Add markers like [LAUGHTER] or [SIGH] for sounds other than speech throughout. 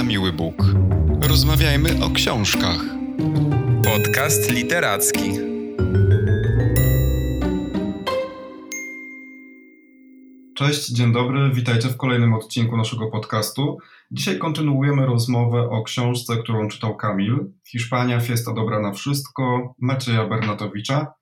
na miły Bóg. Rozmawiajmy o książkach. Podcast literacki. Cześć, dzień dobry, witajcie w kolejnym odcinku naszego podcastu. Dzisiaj kontynuujemy rozmowę o książce, którą czytał Kamil. Hiszpania, fiesta dobra na wszystko, Macieja Bernatowicza.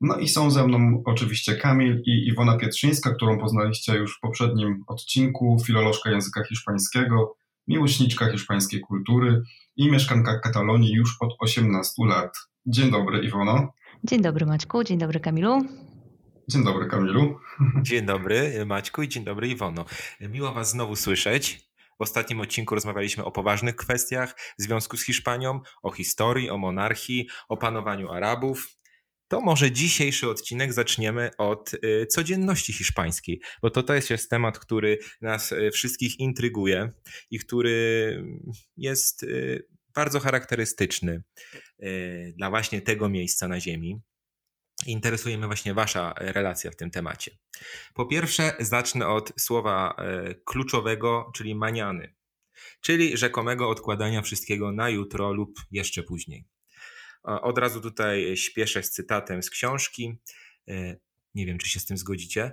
No i są ze mną oczywiście Kamil i Iwona Pietrzyńska, którą poznaliście już w poprzednim odcinku, filolożka języka hiszpańskiego, miłośniczka hiszpańskiej kultury i mieszkanka Katalonii już od 18 lat. Dzień dobry Iwono. Dzień dobry Maćku, dzień dobry Kamilu. Dzień dobry Kamilu. [LAUGHS] Dzień dobry Maćku i dzień dobry Iwono. Miło Was znowu słyszeć. W ostatnim odcinku rozmawialiśmy o poważnych kwestiach w związku z Hiszpanią, o historii, o monarchii, o panowaniu Arabów. To może dzisiejszy odcinek zaczniemy od y, codzienności hiszpańskiej, bo to, to jest, temat, który nas y, wszystkich intryguje i który jest y, bardzo charakterystyczny dla właśnie tego miejsca na Ziemi. Interesuje mnie właśnie Wasza relacja w tym temacie. Po pierwsze, zacznę od słowa kluczowego, czyli maniany, czyli rzekomego odkładania wszystkiego na jutro lub jeszcze później. Od razu tutaj śpieszę z cytatem z książki. E, nie wiem, czy się z tym zgodzicie.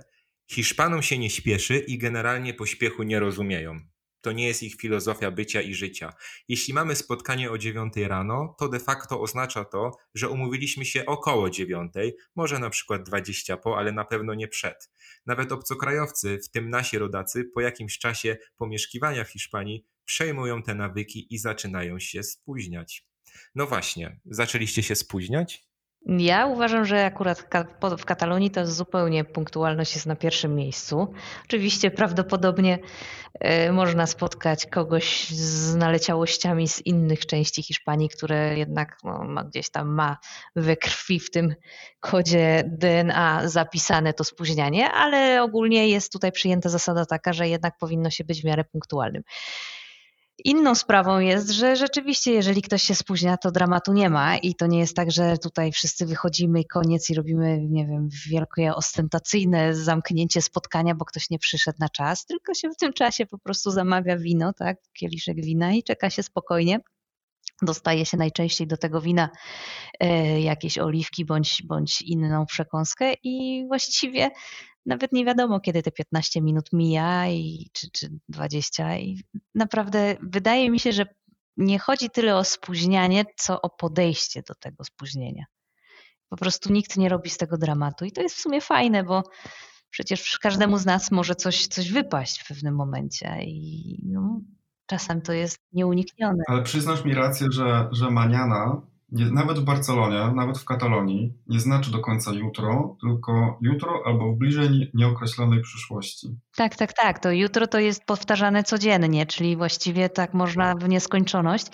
Hiszpanom się nie śpieszy i generalnie pośpiechu nie rozumieją. To nie jest ich filozofia bycia i życia. Jeśli mamy spotkanie o 9 rano, to de facto oznacza to, że umówiliśmy się około 9, może na przykład 20 po, ale na pewno nie przed. Nawet obcokrajowcy, w tym nasi rodacy, po jakimś czasie pomieszkiwania w Hiszpanii przejmują te nawyki i zaczynają się spóźniać. No właśnie, zaczęliście się spóźniać? Ja uważam, że akurat w Katalonii to zupełnie punktualność jest na pierwszym miejscu. Oczywiście prawdopodobnie e, można spotkać kogoś z naleciałościami z innych części Hiszpanii, które jednak no, gdzieś tam ma we krwi w tym kodzie DNA zapisane to spóźnianie, ale ogólnie jest tutaj przyjęta zasada taka, że jednak powinno się być w miarę punktualnym. Inną sprawą jest, że rzeczywiście, jeżeli ktoś się spóźnia, to dramatu nie ma i to nie jest tak, że tutaj wszyscy wychodzimy i koniec i robimy, nie wiem, wielkie ostentacyjne zamknięcie spotkania, bo ktoś nie przyszedł na czas, tylko się w tym czasie po prostu zamawia wino, tak, kieliszek wina i czeka się spokojnie. Dostaje się najczęściej do tego wina e, jakieś oliwki bądź, bądź inną przekąskę i właściwie nawet nie wiadomo, kiedy te 15 minut mija i, czy, czy 20. I naprawdę wydaje mi się, że nie chodzi tyle o spóźnianie, co o podejście do tego spóźnienia. Po prostu nikt nie robi z tego dramatu. I to jest w sumie fajne, bo przecież każdemu z nas może coś, coś wypaść w pewnym momencie. I no, czasem to jest nieuniknione. Ale przyznasz mi rację, że, że maniana nie, nawet w Barcelonie, nawet w Katalonii, nie znaczy do końca jutro, tylko jutro albo w bliżej nieokreślonej przyszłości. Tak, tak, tak. To jutro to jest powtarzane codziennie, czyli właściwie tak można w nieskończoność.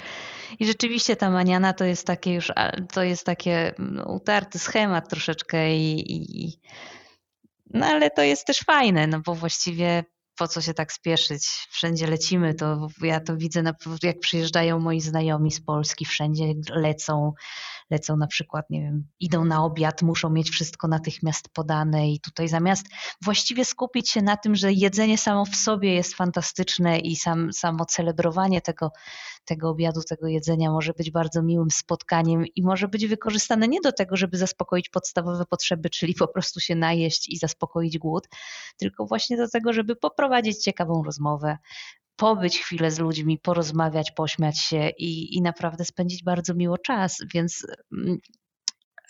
I rzeczywiście ta maniana to jest takie już, to jest takie no, utarty schemat troszeczkę i, i no ale to jest też fajne, no bo właściwie po co się tak spieszyć? Wszędzie lecimy, to ja to widzę, jak przyjeżdżają moi znajomi z Polski, wszędzie lecą, lecą na przykład, nie wiem, idą na obiad, muszą mieć wszystko natychmiast podane i tutaj zamiast właściwie skupić się na tym, że jedzenie samo w sobie jest fantastyczne i sam, samo celebrowanie tego, tego obiadu, tego jedzenia może być bardzo miłym spotkaniem i może być wykorzystane nie do tego, żeby zaspokoić podstawowe potrzeby, czyli po prostu się najeść i zaspokoić głód, tylko właśnie do tego, żeby poprowadzić ciekawą rozmowę, pobyć chwilę z ludźmi, porozmawiać, pośmiać się i, i naprawdę spędzić bardzo miło czas. Więc mm,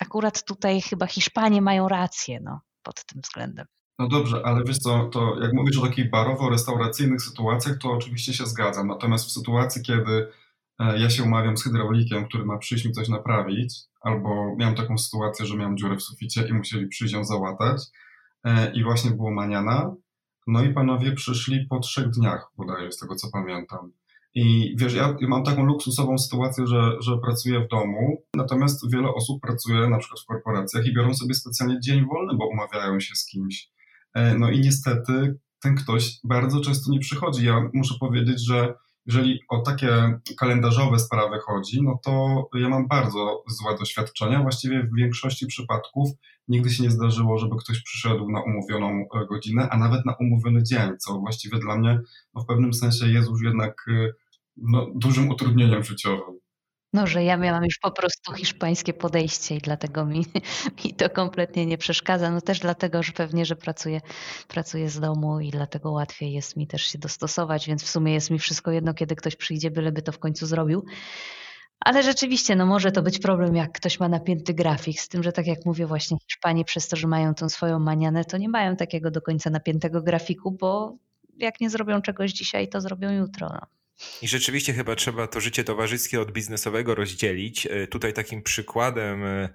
akurat tutaj chyba Hiszpanie mają rację no, pod tym względem. No dobrze, ale wiesz co, to jak mówisz o takich barowo-restauracyjnych sytuacjach, to oczywiście się zgadzam. Natomiast w sytuacji, kiedy e, ja się umawiam z hydraulikiem, który ma przyjść mi coś naprawić, albo miałem taką sytuację, że miałem dziurę w suficie i musieli przyjść ją załatać e, i właśnie było maniana, no i panowie przyszli po trzech dniach, bodajże, z tego co pamiętam. I wiesz, ja mam taką luksusową sytuację, że, że pracuję w domu, natomiast wiele osób pracuje na przykład w korporacjach i biorą sobie specjalnie dzień wolny, bo umawiają się z kimś. E, no i niestety ten ktoś bardzo często nie przychodzi. Ja muszę powiedzieć, że jeżeli o takie kalendarzowe sprawy chodzi, no to ja mam bardzo złe doświadczenia. Właściwie w większości przypadków nigdy się nie zdarzyło, żeby ktoś przyszedł na umówioną e, godzinę, a nawet na umówiony dzień, co właściwie dla mnie no w pewnym sensie jest już jednak e, no, dużym utrudnieniem życiowym. No, że ja miałam już po prostu hiszpańskie podejście i dlatego mi, [LAUGHS] mi to kompletnie nie przeszkadza. No też dlatego, że pewnie, że pracuję, pracuję z domu i dlatego łatwiej jest mi też się dostosować, więc w sumie jest mi wszystko jedno, kiedy ktoś przyjdzie, byleby to w końcu zrobił. Ale rzeczywiście, no może to być problem, jak ktoś ma napięty grafik, z tym, że tak jak mówię, właśnie Hiszpanie przez to, że mają tą swoją manianę, to nie mają takiego do końca napiętego grafiku, bo jak nie zrobią czegoś dzisiaj, to zrobią jutro. No. I rzeczywiście chyba trzeba to życie towarzyskie od biznesowego rozdzielić. E, tutaj takim przykładem e,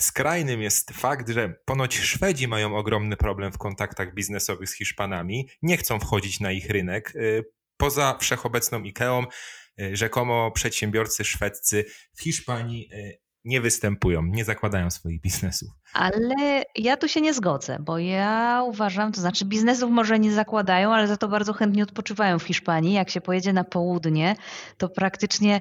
skrajnym jest fakt, że ponoć Szwedzi mają ogromny problem w kontaktach biznesowych z Hiszpanami, nie chcą wchodzić na ich rynek. E, poza wszechobecną IKEA, rzekomo przedsiębiorcy szwedzcy w Hiszpanii nie występują, nie zakładają swoich biznesów. Ale ja tu się nie zgodzę, bo ja uważam, to znaczy biznesów może nie zakładają, ale za to bardzo chętnie odpoczywają w Hiszpanii. Jak się pojedzie na południe, to praktycznie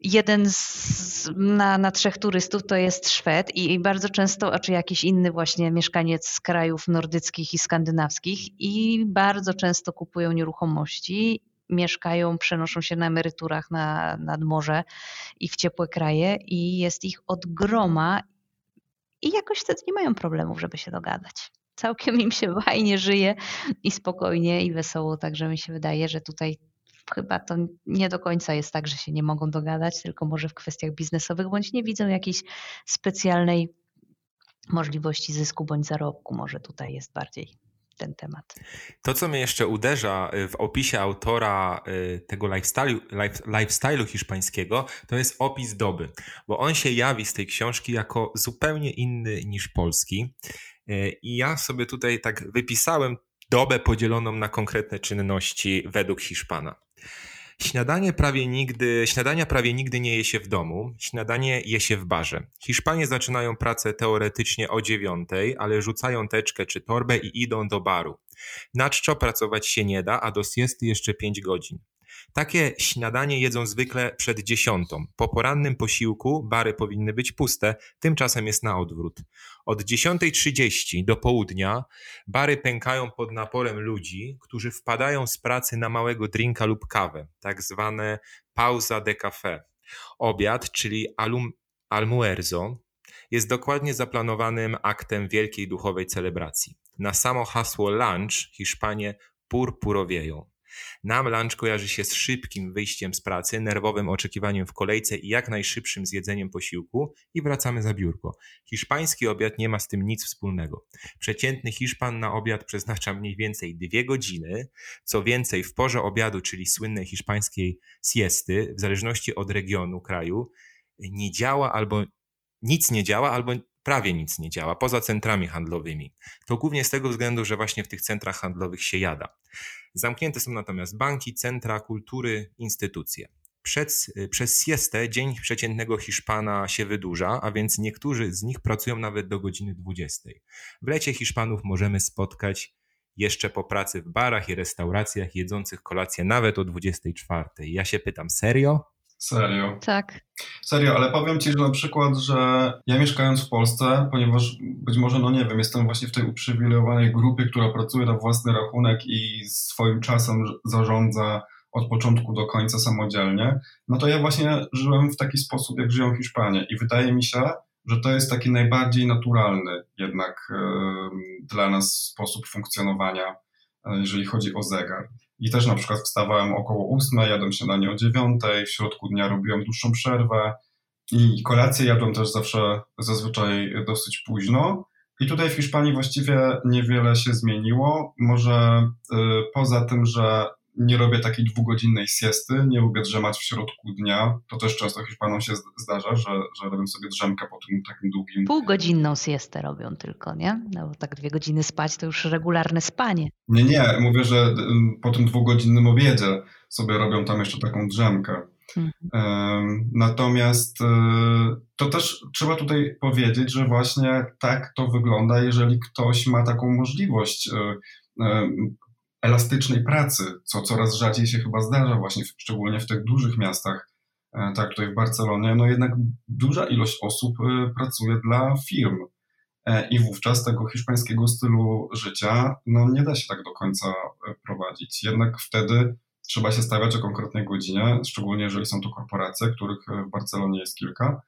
jeden z, na, na trzech turystów to jest Szwed i, i bardzo często, czy jakiś inny właśnie mieszkaniec z krajów nordyckich i skandynawskich i bardzo często kupują nieruchomości mieszkają, przenoszą się na emeryturach na, nad morze i w ciepłe kraje i jest ich od groma i jakoś wtedy nie mają problemów, żeby się dogadać. Całkiem im się fajnie żyje i spokojnie i wesoło, także mi się wydaje, że tutaj chyba to nie do końca jest tak, że się nie mogą dogadać, tylko może w kwestiach biznesowych, bądź nie widzą jakiejś specjalnej możliwości zysku bądź zarobku. Może tutaj jest bardziej ten temat. To, co mnie jeszcze uderza y, w opisie autora y, tego lifestyle'u, lifestyle hiszpańskiego, to jest opis doby, bo on się jawi z tej książki jako zupełnie inny niż polski. Y, I ja sobie tutaj tak wypisałem dobę podzieloną na konkretne czynności według Hiszpana. Śniadanie prawie nigdy, śniadania prawie nigdy nie je się w domu, śniadanie je się w barze. Hiszpanie zaczynają pracę teoretycznie o dziewiątej, ale rzucają teczkę czy torbę i idą do baru. Na czczo pracować się nie da, a do siesty jeszcze pięć godzin. Takie śniadanie jedzą zwykle przed dziesiątą. Po porannym posiłku bary powinny być puste, tymczasem jest na odwrót. Od 10.30 do południa bary pękają pod naporem ludzi, którzy wpadają z pracy na małego drinka lub kawę, tak zwane pauza de café. Obiad, czyli alum, almuerzo, jest dokładnie zaplanowanym aktem wielkiej duchowej celebracji. Na samo hasło lunch Hiszpanie purpurowieją. Nam lunch kojarzy się z szybkim wyjściem z pracy, nerwowym oczekiwaniem w kolejce i jak najszybszym zjedzeniem posiłku i wracamy za biurko. Hiszpański obiad nie ma z tym nic wspólnego. Przeciętny Hiszpan na obiad przeznacza mniej więcej dwie godziny, co więcej w porze obiadu, czyli słynnej hiszpańskiej siesty, w zależności od regionu kraju, nie działa albo nic nie działa, albo prawie nic nie działa, poza centrami handlowymi. To głównie z tego względu, że właśnie w tych centrach handlowych się jada. Zamknięte są natomiast banki, centra kultury, instytucje. Przed, przez siestę dzień przeciętnego Hiszpana się wydłuża, a więc niektórzy z nich pracują nawet do godziny 20. W lecie Hiszpanów możemy spotkać jeszcze po pracy w barach i restauracjach jedzących kolację nawet o 24. Ja się pytam, serio? Serio. Tak. Serio, ale powiem Ci, że na przykład, że ja mieszkając w Polsce, ponieważ być może, no nie wiem, jestem właśnie w tej uprzywilejowanej grupie, która pracuje na własny rachunek i swoim czasem zarządza od początku do końca samodzielnie, no to ja właśnie żyłem w taki sposób, jak żyją Hiszpanie i wydaje mi się, że to jest taki najbardziej naturalny jednak yy, dla nas sposób funkcjonowania, yy, jeżeli chodzi o zegar. I też na przykład wstawałem około 8, jadłem się na nie o 9, w środku dnia robiłem dłuższą przerwę i kolację jadłem też zawsze zazwyczaj dosyć późno. I tutaj w Hiszpanii właściwie niewiele się zmieniło. Może y, poza tym, że nie robię takiej dwugodzinnej siesty, nie lubię drzemać w środku dnia. To też często Hiszpanom się zdarza, że, że robię sobie drzemkę po tym takim długim... Półgodzinną siestę robią tylko, nie? No bo tak dwie godziny spać to już regularne spanie. Nie, nie, mówię, że y, po tym dwugodzinnym obiedzie sobie robią tam jeszcze taką drzemkę. Mhm. Natomiast y, to też trzeba tutaj powiedzieć, że właśnie tak to wygląda, jeżeli ktoś ma taką możliwość y, elastycznej pracy, co coraz rzadziej się chyba zdarza właśnie, w, szczególnie w tych dużych miastach, e, tak tutaj w Barcelonie, no jednak duża ilość osób e, pracuje dla firm e, i wówczas tego hiszpańskiego stylu życia no nie da się tak do końca prowadzić. Jednak wtedy trzeba się stawiać o konkretnej godzinie, szczególnie jeżeli są to korporacje, których w Barcelonie jest kilka.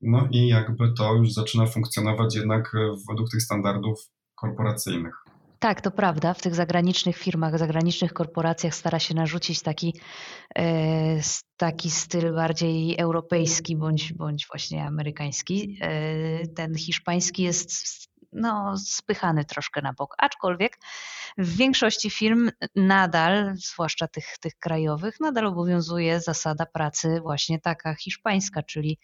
No i jakby to już zaczyna funkcjonować jednak według tych standardów korporacyjnych. Tak, to prawda. W tych zagranicznych firmach, zagranicznych korporacjach stara się narzucić taki, e, taki styl bardziej europejski bądź, bądź właśnie amerykański. E, ten hiszpański jest no, spychany troszkę na bok. Aczkolwiek w większości firm nadal, zwłaszcza tych, tych krajowych, nadal obowiązuje zasada pracy właśnie taka hiszpańska, czyli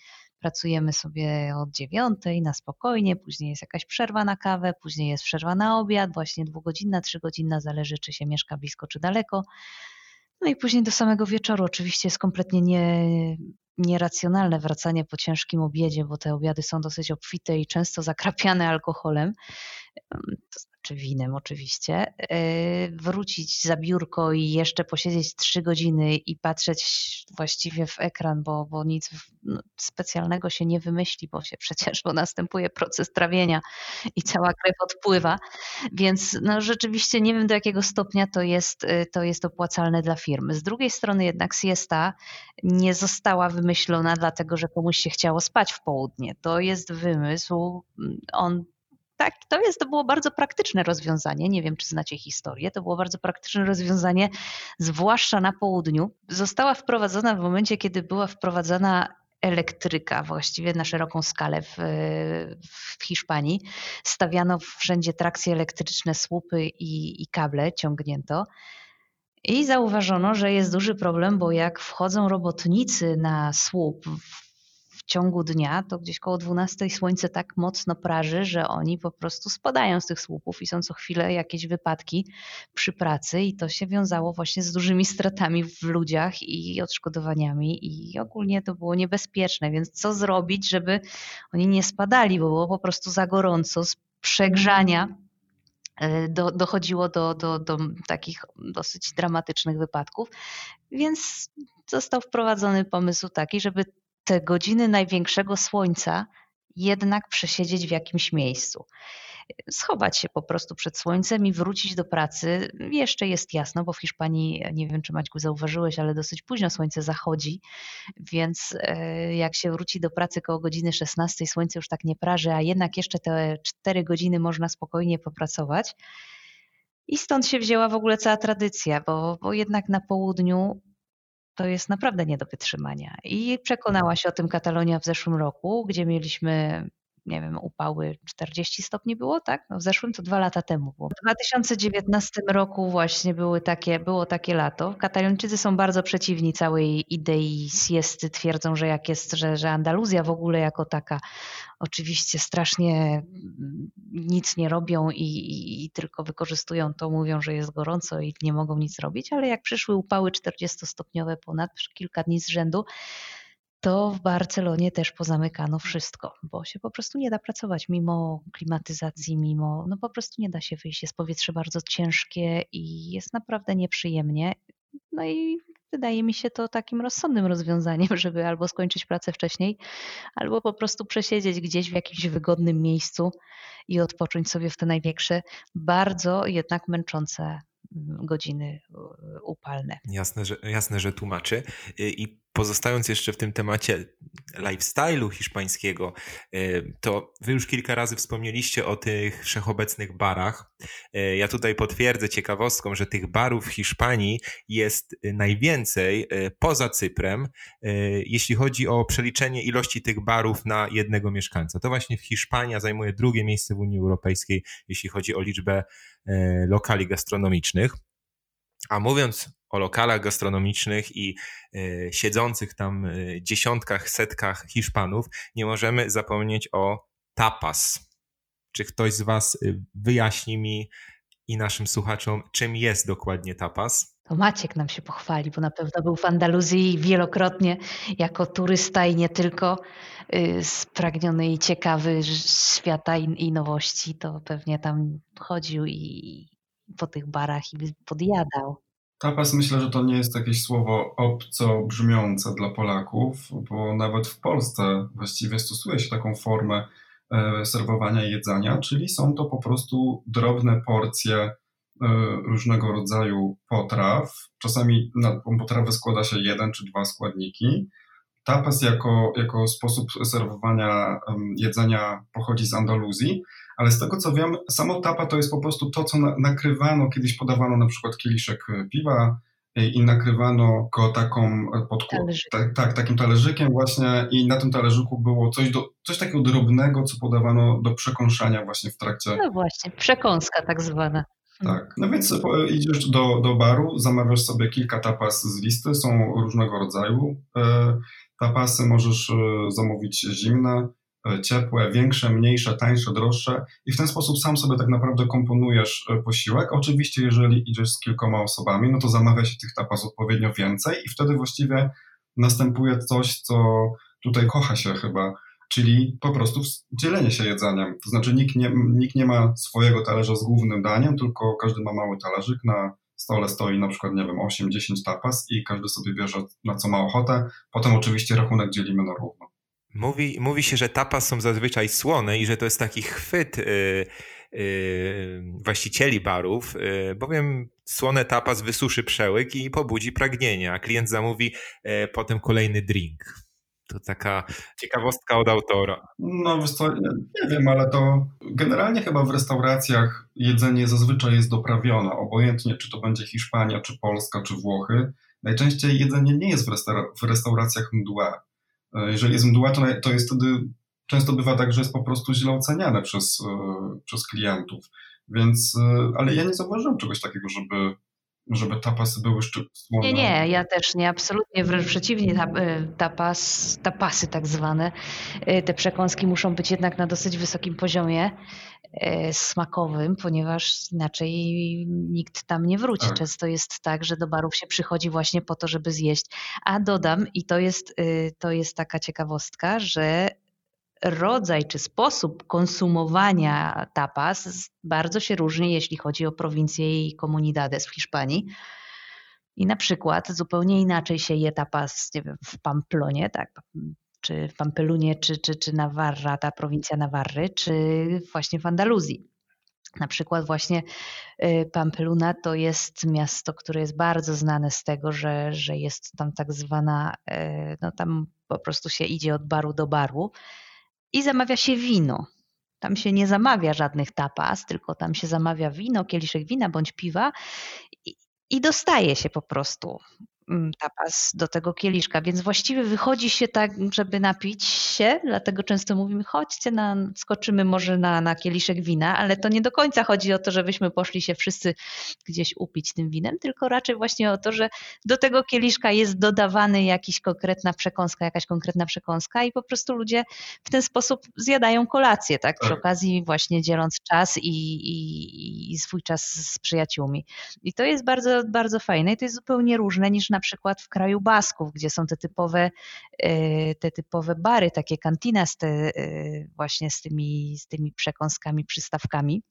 pracujemy sobie od dziewiątej na spokojnie, później jest jakaś przerwa na kawę, później jest przerwa na obiad, właśnie dwugodzinna, trzygodzinna, zależy czy się mieszka blisko czy daleko. No i później do samego wieczoru oczywiście jest kompletnie nie, nieracjonalne wracanie po ciężkim obiedzie, bo te obiady są dosyć obfite i często zakrapiane alkoholem znaczy winem oczywiście, e, wrócić za biurko i jeszcze posiedzieć trzy godziny i patrzeć właściwie w ekran, bo, bo nic no, specjalnego się nie wymyśli, bo się przecież bo następuje proces trawienia i cała krew odpływa. Więc no, rzeczywiście nie wiem do jakiego stopnia to jest, e, to jest opłacalne dla firmy. Z drugiej strony jednak siesta nie została wymyślona dlatego, że komuś się chciało spać w południe. To jest wymysł, on tak, to, jest, to było bardzo praktyczne rozwiązanie. Nie wiem, czy znacie historię. To było bardzo praktyczne rozwiązanie, zwłaszcza na południu. Została wprowadzona w momencie, kiedy była wprowadzana elektryka właściwie na szeroką skalę w, w Hiszpanii. Stawiano wszędzie trakcje elektryczne, słupy i, i kable ciągnięto. I zauważono, że jest duży problem, bo jak wchodzą robotnicy na słup ciągu dnia, to gdzieś koło 12 słońce tak mocno praży, że oni po prostu spadają z tych słupów i są co chwilę jakieś wypadki przy pracy i to się wiązało właśnie z dużymi stratami w ludziach i odszkodowaniami i ogólnie to było niebezpieczne, więc co zrobić, żeby oni nie spadali, bo było po prostu za gorąco z przegrzania e, do, dochodziło do, do, do takich dosyć dramatycznych wypadków, więc został wprowadzony pomysł taki, żeby te godziny największego słońca jednak przesiedzieć w jakimś miejscu. Schować się po prostu przed słońcem i wrócić do pracy. Jeszcze jest jasno, bo w Hiszpanii, nie wiem czy Maćku zauważyłeś, ale dosyć późno słońce zachodzi, więc e, jak się wróci do pracy koło godziny 16, słońce już tak nie praży, a jednak jeszcze te 4 godziny można spokojnie popracować. I stąd się wzięła w ogóle cała tradycja, bo, bo jednak na południu to jest naprawdę nie do wytrzymania. I przekonała się o tym Katalonia w zeszłym roku, gdzie mieliśmy nie wiem, upały 40 stopni było, tak? No w zeszłym to dwa lata temu było. W 2019 roku właśnie były takie, było takie lato. Katalończycy są bardzo przeciwni całej idei siesty. Twierdzą, że jak jest, że, że Andaluzja w ogóle jako taka oczywiście strasznie nic nie robią i, i, i tylko wykorzystują to, mówią, że jest gorąco i nie mogą nic robić, ale jak przyszły upały 40-stopniowe ponad kilka dni z rzędu, to w Barcelonie też pozamykano wszystko, bo się po prostu nie da pracować mimo klimatyzacji, mimo, no po prostu nie da się wyjść. Jest powietrze bardzo ciężkie i jest naprawdę nieprzyjemnie. No i wydaje mi się to takim rozsądnym rozwiązaniem, [LAUGHS] żeby albo skończyć pracę wcześniej, albo po prostu przesiedzieć gdzieś w jakimś wygodnym miejscu i odpocząć sobie w te największe, bardzo jednak męczące mm, godziny upalne. Jasne, że, jasne, że tłumaczy. I pozostając jeszcze w tym temacie lifestyle'u hiszpańskiego, y, to wy już kilka razy wspomnieliście o tych wszechobecnych barach. Y, ja tutaj potwierdzę ciekawostką, że tych barów w Hiszpanii jest najwięcej y, poza Cyprem, jeśli chodzi o przeliczenie ilości tych barów na jednego mieszkańca. To właśnie Hiszpania zajmuje drugie miejsce w Unii Europejskiej, jeśli chodzi o liczbę lokali gastronomicznych. A mówiąc lokalach gastronomicznych i y, siedzących tam y, dziesiątkach, setkach Hiszpanów, nie możemy zapomnieć o tapas. Czy ktoś z Was y, wyjaśni mi i naszym słuchaczom, czym jest dokładnie tapas? To Maciek nam się pochwali, bo na pewno był w Andaluzji wielokrotnie jako turysta i nie tylko spragniony i ciekawy świata i nowości, to pewnie tam chodził i po tych barach i podjadał. Tapas myślę, że to nie jest jakieś słowo obco brzmiące dla Polaków, bo nawet w Polsce właściwie stosuje się taką formę e, serwowania jedzenia, czyli są to po prostu drobne porcje różnego rodzaju potraw. Czasami na potrawę składa się jeden czy dwa składniki. Tapas jako, jako sposób serwowania jedzenia pochodzi z Andaluzji, ale z tego co wiem, samo tapa to jest po prostu to, co na, nakrywano, kiedyś podawano na przykład kieliszek piwa e, i nakrywano go taką e, pod, tak, tak, takim talerzykiem właśnie i na tym talerzyku było coś, do, coś takiego drobnego, co podawano do przekąszania właśnie w trakcie. No właśnie, przekąska tak zwana. Tak, no więc e, idziesz do, do baru, zamawiasz sobie kilka tapas z listy, są różnego rodzaju. Tapasy możesz zamówić zimne, E, ciepłe, większe, mniejsze, tańsze, droższe i w ten sposób sam sobie tak naprawdę komponujesz e, posiłek. Oczywiście, jeżeli idziesz z kilkoma osobami, no to zamawia się tych tapas odpowiednio więcej i wtedy właściwie następuje coś, co tutaj kocha się chyba, czyli po prostu dzielenie się jedzeniem. To znaczy nikt nie, nikt nie ma swojego talerza z głównym daniem, tylko każdy ma mały talerzyk na stole stoi na przykład, nie wiem, 8-10 tapas i każdy sobie bierze na co ma ochotę. Potem oczywiście rachunek dzielimy na równo. Mówi, mówi się, że tapas są zazwyczaj słone i że to jest taki chwyt yy, yy, właścicieli barów, yy, bowiem słone tapas wysuszy przełyk i pobudzi pragnienie, a klient zamówi y, potem kolejny drink. To taka ciekawostka od autora. No nie, wiem, ale to generalnie chyba w restauracjach jedzenie zazwyczaj jest doprawione, obojętnie czy to będzie Hiszpania, czy Polska, czy Włochy. Najczęściej jedzenie nie jest w, w restauracjach mdłe. E, jeżeli jest mdła, to, to jest wtedy, często bywa tak, że jest po prostu źle oceniane przez, e, przez klientów. Więc, e, ale ja nie zauważyłem czegoś takiego, żeby, żeby tapasy były słone. Nie, nie, ja też nie, absolutnie, wręcz przeciwnie, tapas, tapasy tak zwane, te przekąski muszą być jednak na dosyć wysokim poziomie smakowym, ponieważ inaczej nikt tam nie wróci. Tak. Często jest tak, że do barów się przychodzi właśnie po to, żeby zjeść. A dodam, i to jest, to jest taka ciekawostka, że rodzaj czy sposób konsumowania tapas bardzo się różni, jeśli chodzi o prowincję i comunidades w Hiszpanii. I na przykład zupełnie inaczej się je tapas wiem, w Pamplonie, tak, czy w Pampelunie, czy, czy, czy Navarra, ta prowincja Nawarry, czy właśnie w Andaluzji. Na przykład właśnie y, Pampeluna to jest miasto, które jest bardzo znane z tego, że, że jest tam tak zwana, y, no tam po prostu się idzie od baru do baru i zamawia się wino. Tam się nie zamawia żadnych tapas, tylko tam się zamawia wino, kieliszek wina bądź piwa i, i dostaje się po prostu tapas do tego kieliszka, więc właściwie wychodzi się tak, żeby napić się, dlatego często mówimy, chodźcie, na, skoczymy może na, na kieliszek wina, ale to nie do końca chodzi o to, żebyśmy poszli się wszyscy gdzieś upić tym winem, tylko raczej właśnie o to, że do tego kieliszka jest dodawany jakiś konkretna przekąska, jakaś konkretna przekąska i po prostu ludzie w ten sposób zjadają kolację, tak, przy tak. okazji właśnie dzieląc czas i, i, i swój czas z przyjaciółmi. I to jest bardzo, bardzo fajne i to jest zupełnie różne niż na przykład w kraju Basków, gdzie są te typowe, e, te typowe bary, takie kantinas te, e, właśnie z tymi, z tymi przekąskami, przystawkami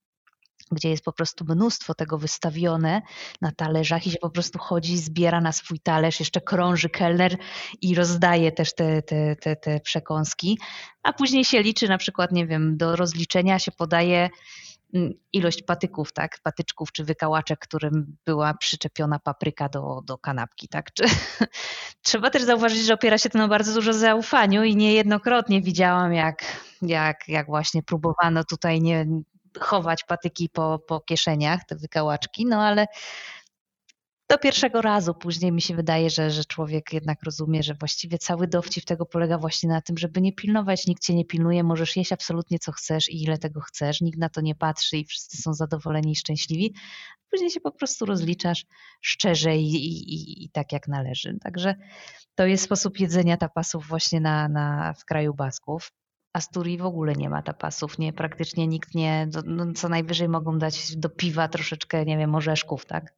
gdzie jest po prostu mnóstwo tego wystawione na talerzach i się po prostu chodzi, zbiera na swój talerz, jeszcze krąży kelner i rozdaje też te, te, te, te przekąski, a później się liczy na przykład, nie wiem, do rozliczenia się podaje ilość patyków, tak, patyczków czy wykałaczek, którym była przyczepiona papryka do, do kanapki, tak. Czy, [LAUGHS] trzeba też zauważyć, że opiera się to na bardzo dużo zaufaniu i niejednokrotnie widziałam, jak, jak, jak właśnie próbowano tutaj nie chować patyki po, po kieszeniach, te wykałaczki, no ale do pierwszego razu. Później mi się wydaje, że, że człowiek jednak rozumie, że właściwie cały dowcip tego polega właśnie na tym, żeby nie pilnować, nikt cię nie pilnuje, możesz jeść absolutnie co chcesz i ile tego chcesz, nikt na to nie patrzy i wszyscy są zadowoleni i szczęśliwi. Później się po prostu rozliczasz szczerze i, i, i tak jak należy. Także to jest sposób jedzenia tapasów właśnie na, na, w kraju Basków. Asturii w ogóle nie ma tapasów, nie, praktycznie nikt nie, no, co najwyżej mogą dać do piwa troszeczkę, nie wiem, orzeszków, tak?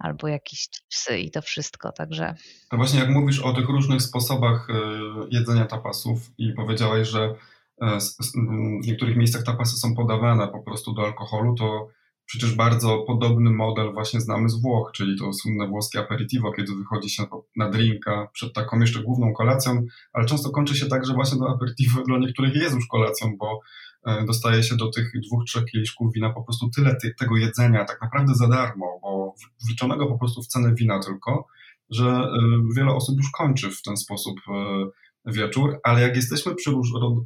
Albo jakieś chipsy i to wszystko, także... A właśnie jak mówisz o tych różnych sposobach e, jedzenia tapasów i powiedziałeś, że e, w niektórych miejscach tapasy są podawane po prostu do alkoholu, to przecież bardzo podobny model właśnie znamy z Włoch, czyli to słynne włoskie aperitivo, kiedy wychodzi się na drinka przed taką jeszcze główną kolacją, ale często kończy się tak, że właśnie to aperitivo [LAUGHS] dla niektórych jest już kolacją, bo dostaje się do tych dwóch, trzech kieliszków wina po prostu tyle ty, tego jedzenia, tak naprawdę za darmo, bo wliczonego po prostu w cenę wina tylko, że wiele osób już kończy w ten sposób wieczór, ale jak jesteśmy przy,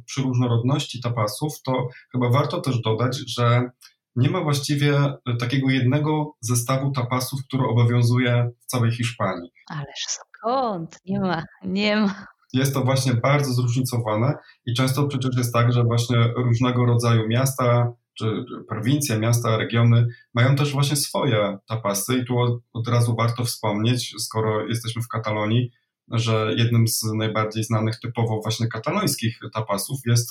przy różnorodności tapasów, to chyba warto też dodać, że nie ma właściwie e, takiego jednego zestawu tapasów, który obowiązuje w całej Hiszpanii. Ależ skąd? Nie ma, nie ma. Jest to właśnie bardzo zróżnicowane i często przecież jest tak, że właśnie różnego rodzaju miasta, czy prowincje, miasta, regiony mają też właśnie swoje tapasy i tu od razu warto wspomnieć, skoro jesteśmy w Katalonii, że jednym z najbardziej znanych typowo właśnie katalońskich tapasów jest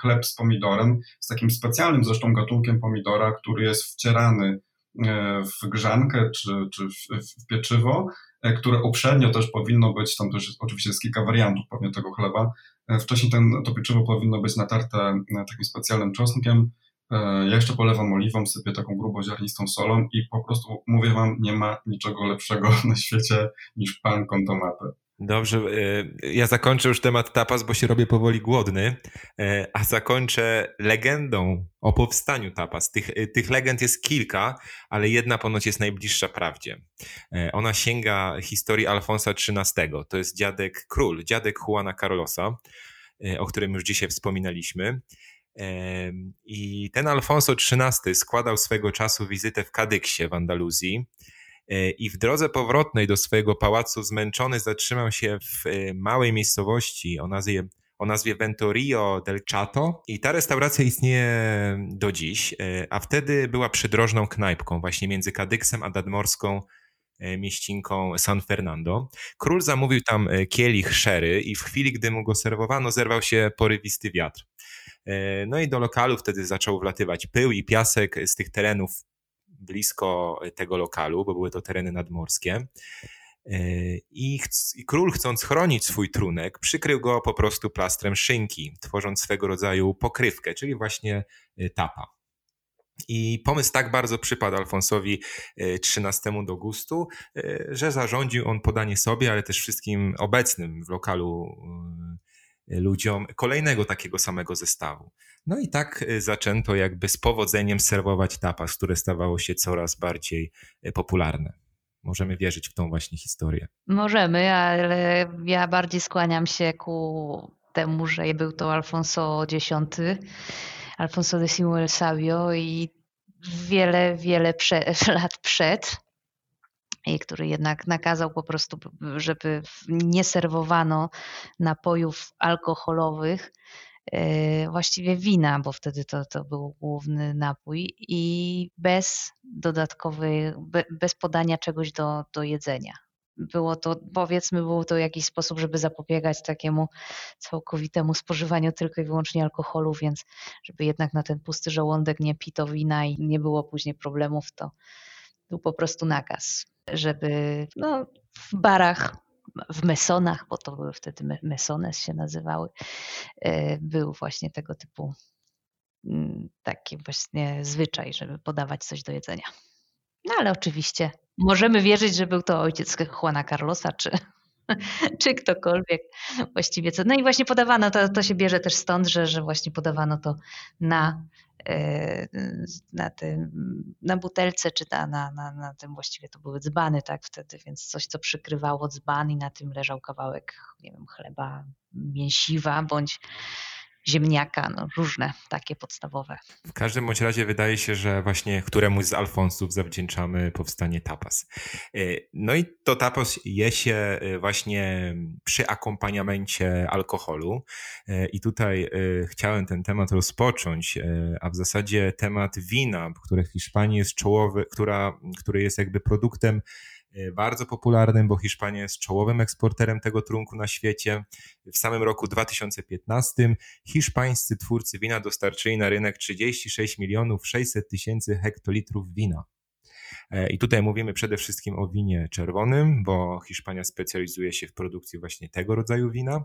chleb z pomidorem, z takim specjalnym zresztą gatunkiem pomidora, który jest wcierany e, w grzankę czy, czy w, w pieczywo, które uprzednio też powinno być, tam też oczywiście jest kilka wariantów pewnie tego chleba, e, wcześniej ten, to pieczywo powinno być natarte takim specjalnym czosnkiem, ja jeszcze polewam oliwą, sypię taką gruboziarnistą solą i po prostu mówię wam, nie ma niczego lepszego [LAUGHS] na świecie niż pan con. Dobrze, e, ja zakończę już temat tapas, bo się robię powoli głodny, e, a zakończę legendą o powstaniu tapas. Tych, e, tych legend jest kilka, ale jedna ponoć jest najbliższa prawdzie. Ona sięga historii Alfonsa XIII. To jest dziadek król, dziadek Juana Carlosa, o którym już dzisiaj wspominaliśmy. I ten Alfonso XIII składał swego czasu wizytę w Kadyksie w Andaluzji i w drodze powrotnej do swojego pałacu zmęczony zatrzymał się w e, małej miejscowości o nazwie, o nazwie Ventorio del Chato i ta restauracja istnieje do dziś, e, a wtedy była przydrożną knajpką właśnie między Kadyksem a Dadmorską mieścinką San Fernando. Król zamówił tam kielich sherry i w chwili, gdy mu go serwowano, zerwał się porywisty wiatr. No i do lokalu wtedy zaczął wlatywać pył i piasek z tych terenów blisko tego lokalu, bo były to tereny nadmorskie. E, I, I, król, chcąc chronić swój trunek, przykrył go po prostu plastrem szynki, tworząc swego rodzaju pokrywkę, czyli właśnie e, tapa. I pomysł tak bardzo przypadł Alfonsowi XIII e, do gustu, że zarządził on podanie sobie, ale też wszystkim obecnym w lokalu ludziom kolejnego takiego samego zestawu. No i tak y, zaczęto jakby z powodzeniem serwować tapas, które stawało się coraz bardziej y, popularne. Możemy wierzyć w tą właśnie historię. Możemy, ale ja bardziej skłaniam się ku temu, że był to Alfonso X, Alfonso de Simuel Sabio i wiele, wiele prze, [LAUGHS] lat przed który jednak nakazał po prostu, żeby nie serwowano napojów alkoholowych, e, właściwie wina, bo wtedy to, to był główny napój i bez dodatkowej, bez podania czegoś do, do jedzenia. Było to, powiedzmy, było to jakiś sposób, żeby zapobiegać takiemu całkowitemu spożywaniu tylko i wyłącznie alkoholu, więc żeby jednak na ten pusty żołądek nie pito wina i nie było później problemów, to był po prostu nakaz żeby no, w barach, w mesonach, bo to były wtedy mesones się nazywały, e, był właśnie tego typu mm, taki właśnie zwyczaj, żeby podawać coś do jedzenia. No ale oczywiście możemy wierzyć, że był to ojciec Juana Carlosa, czy, [LAUGHS] czy ktokolwiek właściwie co. No i właśnie podawano, to, to się bierze też stąd, że, że właśnie podawano to na E, na, tym, na butelce czy na, na, na, na tym właściwie to były dzbany tak wtedy, więc coś co przykrywało dzban i na tym leżał kawałek nie wiem, chleba, mięsiwa bądź ziemniaka, no różne takie podstawowe. W każdym bądź razie wydaje się, że właśnie któremuś z Alfonsów zawdzięczamy powstanie tapas. E, no i to tapas je się e, właśnie przy akompaniamencie alkoholu e, i tutaj chciałem ten temat rozpocząć, a w zasadzie temat wina, które w Hiszpanii jest czołowy, która, który jest jakby produktem bardzo popularnym, bo Hiszpania jest czołowym eksporterem tego trunku na świecie. W samym roku 2015 hiszpańscy twórcy wina dostarczyli na rynek 36 milionów 600 tysięcy hektolitrów wina. E, I tutaj mówimy przede wszystkim o winie czerwonym, bo Hiszpania specjalizuje się w produkcji właśnie tego rodzaju wina.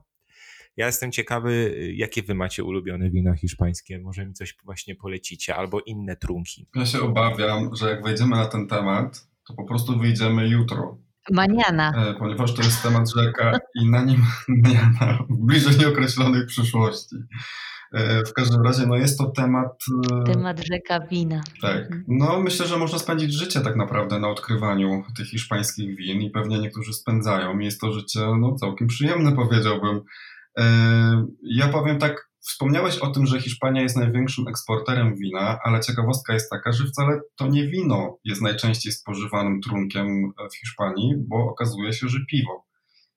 Ja jestem ciekawy, jakie wy macie ulubione wina hiszpańskie. Może mi coś właśnie polecicie, albo inne trunki. Ja się obawiam, że jak wejdziemy na ten temat, to po prostu wyjdziemy jutro. Maniana. E, ponieważ to jest temat rzeka i na nim [LAUGHS] maniana w bliżej nieokreślonej przyszłości. E, w każdym razie no jest to temat... E, temat rzeka wina. Tak. Mhm. No myślę, że można spędzić życie tak naprawdę na odkrywaniu tych hiszpańskich win i pewnie niektórzy spędzają. Jest to życie no, całkiem przyjemne powiedziałbym. Ja powiem tak, Wspomniałeś o tym, że Hiszpania jest największym eksporterem wina, ale ciekawostka jest taka, że wcale to nie wino jest najczęściej spożywanym trunkiem w Hiszpanii, bo okazuje się, że piwo.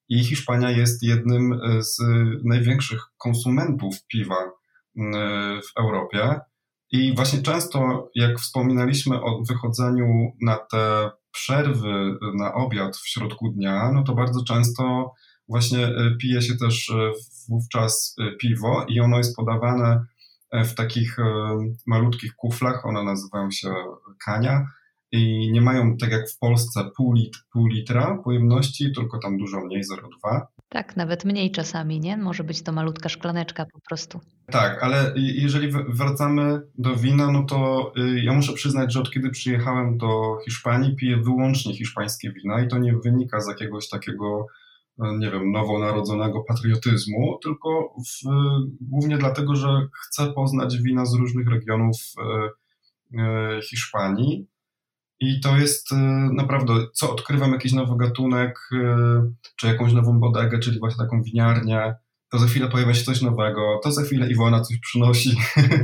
I Hiszpania jest jednym z największych konsumentów piwa w Europie. I właśnie często, jak wspominaliśmy o wychodzeniu na te przerwy na obiad w środku dnia, no to bardzo często właśnie e, pije się też e, wówczas e, piwo i ono jest podawane w takich malutkich kuflach, one nazywają się kania i nie mają tak jak w Polsce pół, lit, pół litra pojemności, tylko tam dużo mniej, 0,2. Tak, nawet mniej czasami, nie? Może być to malutka szklaneczka po prostu. Tak, ale jeżeli wracamy do wina, no to y, ja muszę przyznać, że od kiedy przyjechałem do Hiszpanii, piję wyłącznie hiszpańskie wina i to nie wynika z jakiegoś takiego nie wiem, nowonarodzonego patriotyzmu, tylko w, głównie dlatego, że chcę poznać wina z różnych regionów e, e, Hiszpanii. I to jest naprawdę, co odkrywam jakiś nowy gatunek, czy jakąś nową bodegę, czyli właśnie taką winiarnię, to za chwilę pojawia się coś nowego, to za chwilę Iwona coś przynosi,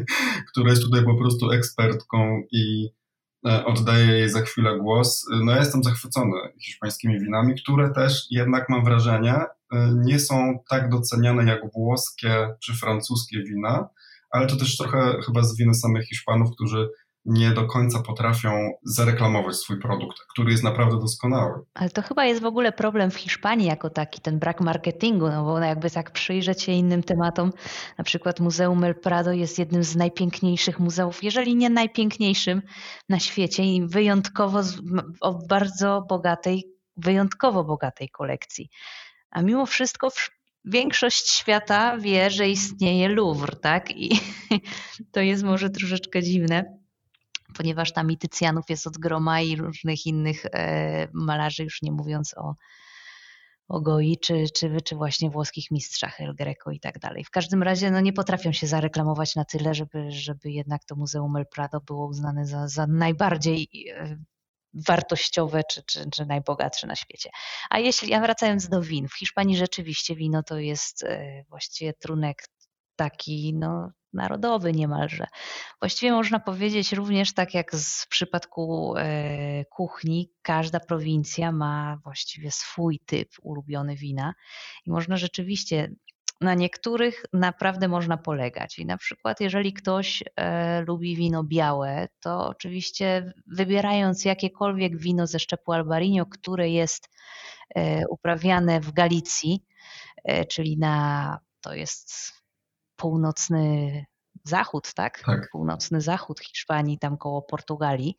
[LAUGHS] która jest tutaj po prostu ekspertką i E, oddaję jej za chwilę głos. E, no ja jestem zachwycony hiszpańskimi winami, które też jednak mam wrażenie e, nie są tak doceniane jak włoskie czy francuskie wina, ale to też trochę chyba z winy samych Hiszpanów, którzy nie do końca potrafią zareklamować swój produkt, który jest naprawdę doskonały. Ale to chyba jest w ogóle problem w Hiszpanii jako taki, ten brak marketingu, no bo jakby tak przyjrzeć się innym tematom, na przykład Muzeum El Prado jest jednym z najpiękniejszych muzeów, jeżeli nie najpiękniejszym na świecie i wyjątkowo o bardzo bogatej, wyjątkowo bogatej kolekcji. A mimo wszystko większość świata wie, że istnieje Louvre, tak? I [LAUGHS] to jest może troszeczkę dziwne ponieważ tam i Tycjanów jest od groma i różnych innych e, malarzy, już nie mówiąc o, o Goi, czy, czy, czy właśnie włoskich mistrzach El Greco i tak dalej. W każdym razie no, nie potrafią się zareklamować na tyle, żeby, żeby jednak to Muzeum El Prado było uznane za, za najbardziej e, wartościowe czy, czy, czy najbogatsze na świecie. A jeśli, a wracając do win, w Hiszpanii rzeczywiście wino to jest e, właściwie trunek taki no, narodowy niemalże. Właściwie można powiedzieć również tak jak w przypadku e, kuchni, każda prowincja ma właściwie swój typ ulubiony wina i można rzeczywiście na niektórych naprawdę można polegać. I na przykład, jeżeli ktoś e, lubi wino białe, to oczywiście wybierając jakiekolwiek wino ze szczepu Albarino, które jest e, uprawiane w Galicji, e, czyli na to jest północny zachód, tak? tak? Północny zachód Hiszpanii, tam koło Portugalii.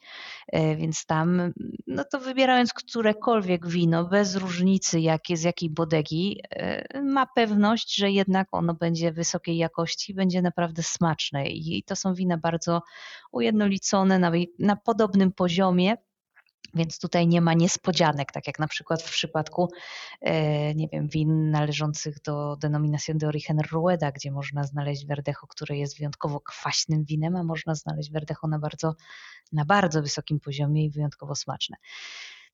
E, więc tam, no to wybierając którekolwiek wino, bez różnicy jakie, z jakiej bodegi, e, ma pewność, że jednak ono będzie wysokiej jakości, będzie naprawdę smaczne. I to są wina bardzo ujednolicone, na, na podobnym poziomie więc tutaj nie ma niespodzianek, tak jak na przykład w przypadku, e, nie wiem, win należących do Denominación de Origen Rueda, gdzie można znaleźć Verdecho, które jest wyjątkowo kwaśnym winem, a można znaleźć Verdecho na bardzo, na bardzo wysokim poziomie i wyjątkowo smaczne.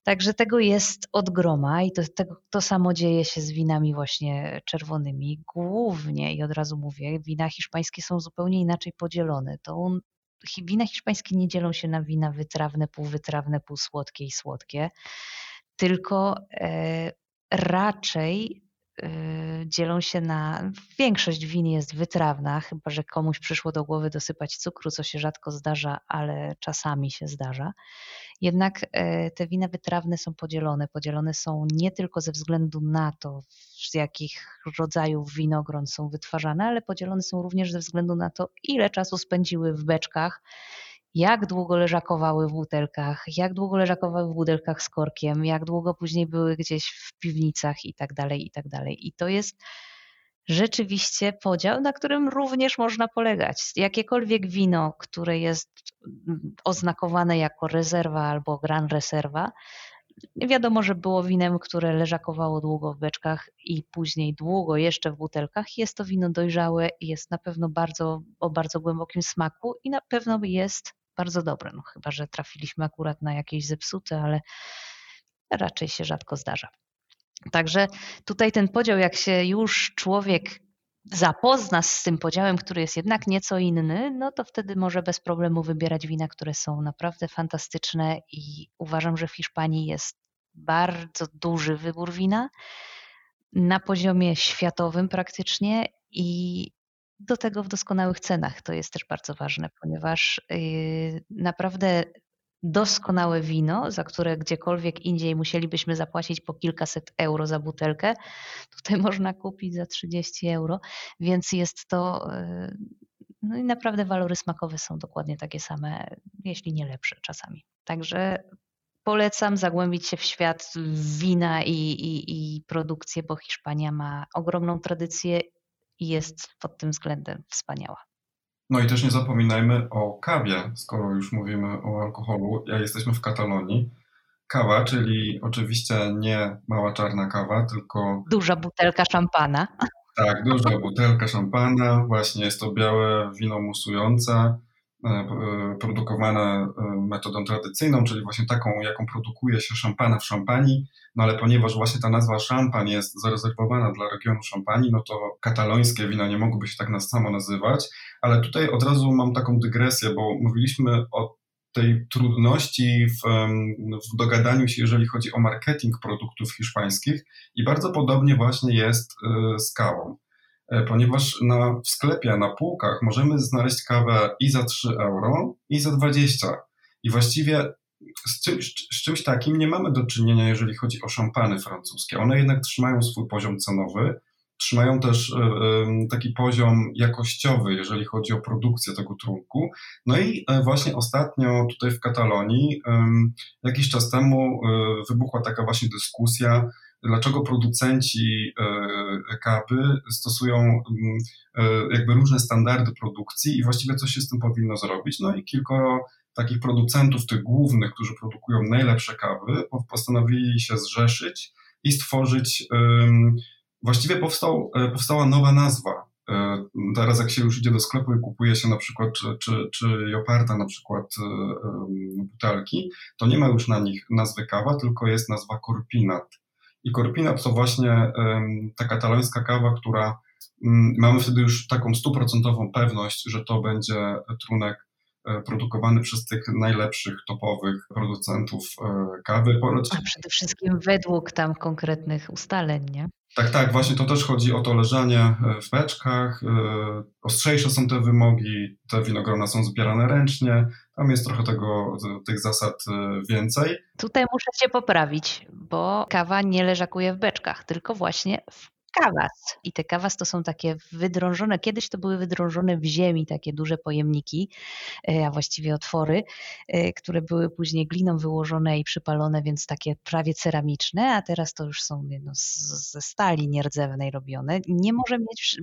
Także tego jest od groma i to, to, to, samo dzieje się z winami właśnie czerwonymi. Głównie, i od razu mówię, wina hiszpańskie są zupełnie inaczej podzielone. To wina hiszpańskie nie dzielą się na wina wytrawne, półwytrawne, półsłodkie i słodkie, tylko e, raczej dzielą się na. Większość win jest wytrawna, chyba że komuś przyszło do głowy dosypać cukru, co się rzadko zdarza, ale czasami się zdarza. Jednak e, te wina wytrawne są podzielone. Podzielone są nie tylko ze względu na to, z jakich rodzajów winogron są wytwarzane, ale podzielone są również ze względu na to, ile czasu spędziły w beczkach, jak długo leżakowały w butelkach, jak długo leżakowały w butelkach z korkiem, jak długo później były gdzieś w piwnicach i tak dalej, i tak dalej. I to jest rzeczywiście podział, na którym również można polegać. Jakiekolwiek wino, które jest oznakowane jako rezerwa albo gran reserva, wiadomo, że było winem, które leżakowało długo w beczkach i później długo jeszcze w butelkach. Jest to wino dojrzałe jest na pewno bardzo, o bardzo głębokim smaku i na pewno jest bardzo dobre. No, chyba, że trafiliśmy akurat na jakieś zepsute, ale raczej się rzadko zdarza. Także tutaj ten podział, jak się już człowiek zapozna z tym podziałem, który jest jednak nieco inny, no to wtedy może bez problemu wybierać wina, które są naprawdę fantastyczne i uważam, że w Hiszpanii jest bardzo duży wybór wina na poziomie światowym praktycznie i do tego w doskonałych cenach. To jest też bardzo ważne, ponieważ yy, naprawdę doskonałe wino, za które gdziekolwiek indziej musielibyśmy zapłacić po kilkaset euro za butelkę, [LAUGHS] tutaj można kupić za 30 euro, więc jest to. E, no i naprawdę walory smakowe są dokładnie takie same, jeśli nie lepsze czasami. Także polecam zagłębić się w świat wina i, i, i produkcję, bo Hiszpania ma ogromną tradycję i jest pod tym względem wspaniała. No i też nie zapominajmy o kawie, skoro już mówimy o alkoholu. Ja jesteśmy w Katalonii. Kawa, czyli oczywiście nie mała czarna kawa, tylko. Duża butelka szampana. Tak, duża butelka szampana. Właśnie jest to białe wino musujące. E, e, produkowane e, metodą tradycyjną, czyli właśnie taką, jaką produkuje się szampana w Szampanii, no ale ponieważ właśnie ta nazwa szampan jest zarezerwowana dla regionu Szampanii, no to katalońskie wina nie mogłyby się tak nas samo nazywać, ale tutaj od razu mam taką dygresję, bo mówiliśmy o tej trudności w, w dogadaniu się, jeżeli chodzi o marketing produktów hiszpańskich i bardzo podobnie właśnie jest z kawą. E, ponieważ na, w sklepie, na półkach możemy znaleźć kawę i za 3 euro, i za 20. I właściwie z czymś, z czymś takim nie mamy do czynienia, jeżeli chodzi o szampany francuskie. One jednak trzymają swój poziom cenowy, trzymają też e, taki poziom jakościowy, jeżeli chodzi o produkcję tego trunku. No i e, właśnie ostatnio tutaj w Katalonii, jakiś czas temu wybuchła taka właśnie dyskusja, dlaczego producenci e, kawy stosują mm, e, jakby różne standardy produkcji i właściwie co się z tym powinno zrobić. No i kilkoro takich producentów, tych głównych, którzy produkują najlepsze kawy, postanowili się zrzeszyć i stworzyć, właściwie powstał, e, powstała nowa nazwa. Teraz jak się już idzie do sklepu i kupuje się na przykład, czy, czy, czy Joparta na przykład butelki, to nie ma już na nich nazwy kawa, tylko jest nazwa Corpinat. I Corpinat to właśnie ta katalońska kawa, która mm, mamy wtedy już taką stuprocentową pewność, że to będzie trunek e, produkowany przez tych najlepszych, topowych producentów e, kawy. A przede wszystkim według tam konkretnych ustaleń, nie? Tak, tak, właśnie to też chodzi o to leżanie e, w beczkach. Ostrzejsze są te wymogi, te winogrona są zbierane ręcznie, tam jest trochę tego, tych zasad e, więcej. Tutaj muszę Cię poprawić, bo kawa nie leżakuje w beczkach, tylko właśnie w kawas. I te kawas to są takie wydrążone, kiedyś to były wydrążone w ziemi, takie duże pojemniki, e, a właściwie otwory, e, które były później gliną wyłożone i przypalone, więc takie prawie ceramiczne, a teraz to już są no, ze stali nierdzewnej robione. Nie może mieć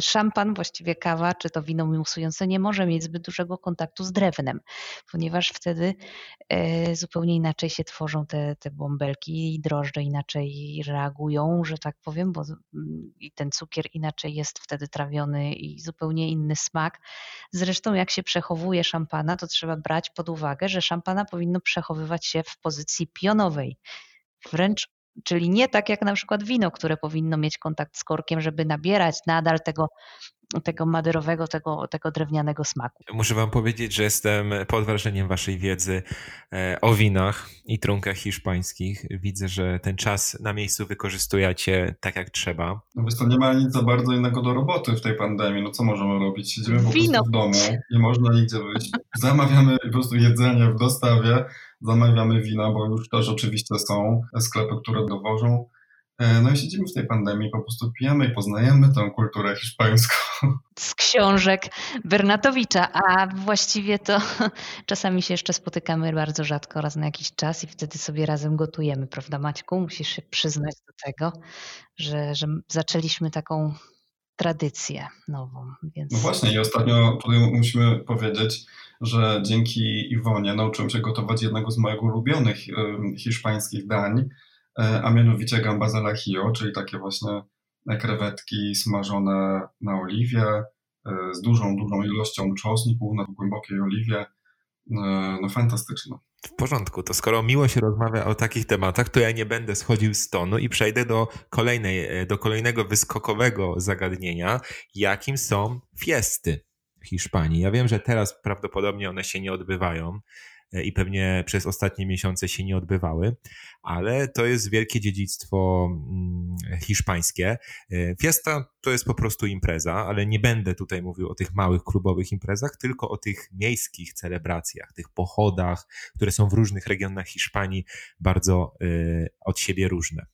szampan, właściwie kawa, czy to wino musujące nie może mieć zbyt dużego kontaktu z drewnem, ponieważ wtedy e, zupełnie inaczej się tworzą te, te bąbelki i drożdże inaczej reagują, że tak powiem, bo mm, ten cukier inaczej jest wtedy trawiony i zupełnie inny smak. Zresztą jak się przechowuje szampana, to trzeba brać pod uwagę, że szampana powinno przechowywać się w pozycji pionowej. Wręcz Czyli nie tak jak na przykład wino, które powinno mieć kontakt z korkiem, żeby nabierać nadal tego, tego maderowego, tego, tego drewnianego smaku. Muszę Wam powiedzieć, że jestem pod wrażeniem Waszej wiedzy e, o winach i trunkach hiszpańskich. Widzę, że ten czas na miejscu wykorzystujecie tak jak trzeba. No wiesz, to nie ma nic za bardzo innego do roboty w tej pandemii. No co możemy robić? Siedzimy po Wino. prostu w domu, nie można nigdzie wyjść. Zamawiamy po prostu jedzenie w dostawie zamawiamy wina, bo już też oczywiście są sklepy, które dowożą. E, no i siedzimy w tej pandemii, po prostu pijemy i poznajemy tę kulturę hiszpańską. Z książek Bernatowicza, a właściwie to [LAUGHS] czasami się jeszcze spotykamy bardzo rzadko, raz na jakiś czas i wtedy sobie razem gotujemy, prawda Maćku? Musisz się przyznać do tego, że, że zaczęliśmy taką tradycję nową. Więc... No właśnie i ostatnio tutaj musimy powiedzieć, że dzięki Iwonie nauczyłem się gotować jednego z moich ulubionych hiszpańskich dań, e, a mianowicie gambas al ajillo, czyli takie właśnie krewetki smażone na oliwie e, z dużą, dużą ilością czosnku na głębokiej oliwie. E, no fantastyczne. W porządku, to skoro miło się rozmawia o takich tematach, to ja nie będę schodził z tonu i przejdę do, kolejnej, do kolejnego wyskokowego zagadnienia, jakim są fiesty w Hiszpanii. Ja wiem, że teraz prawdopodobnie one się nie odbywają e, i pewnie przez ostatnie miesiące się nie odbywały, ale to jest wielkie dziedzictwo mm, hiszpańskie. E, fiesta to jest po prostu impreza, ale nie będę tutaj mówił o tych małych klubowych imprezach, tylko o tych miejskich celebracjach, tych pochodach, które są w różnych regionach Hiszpanii bardzo e, od siebie różne.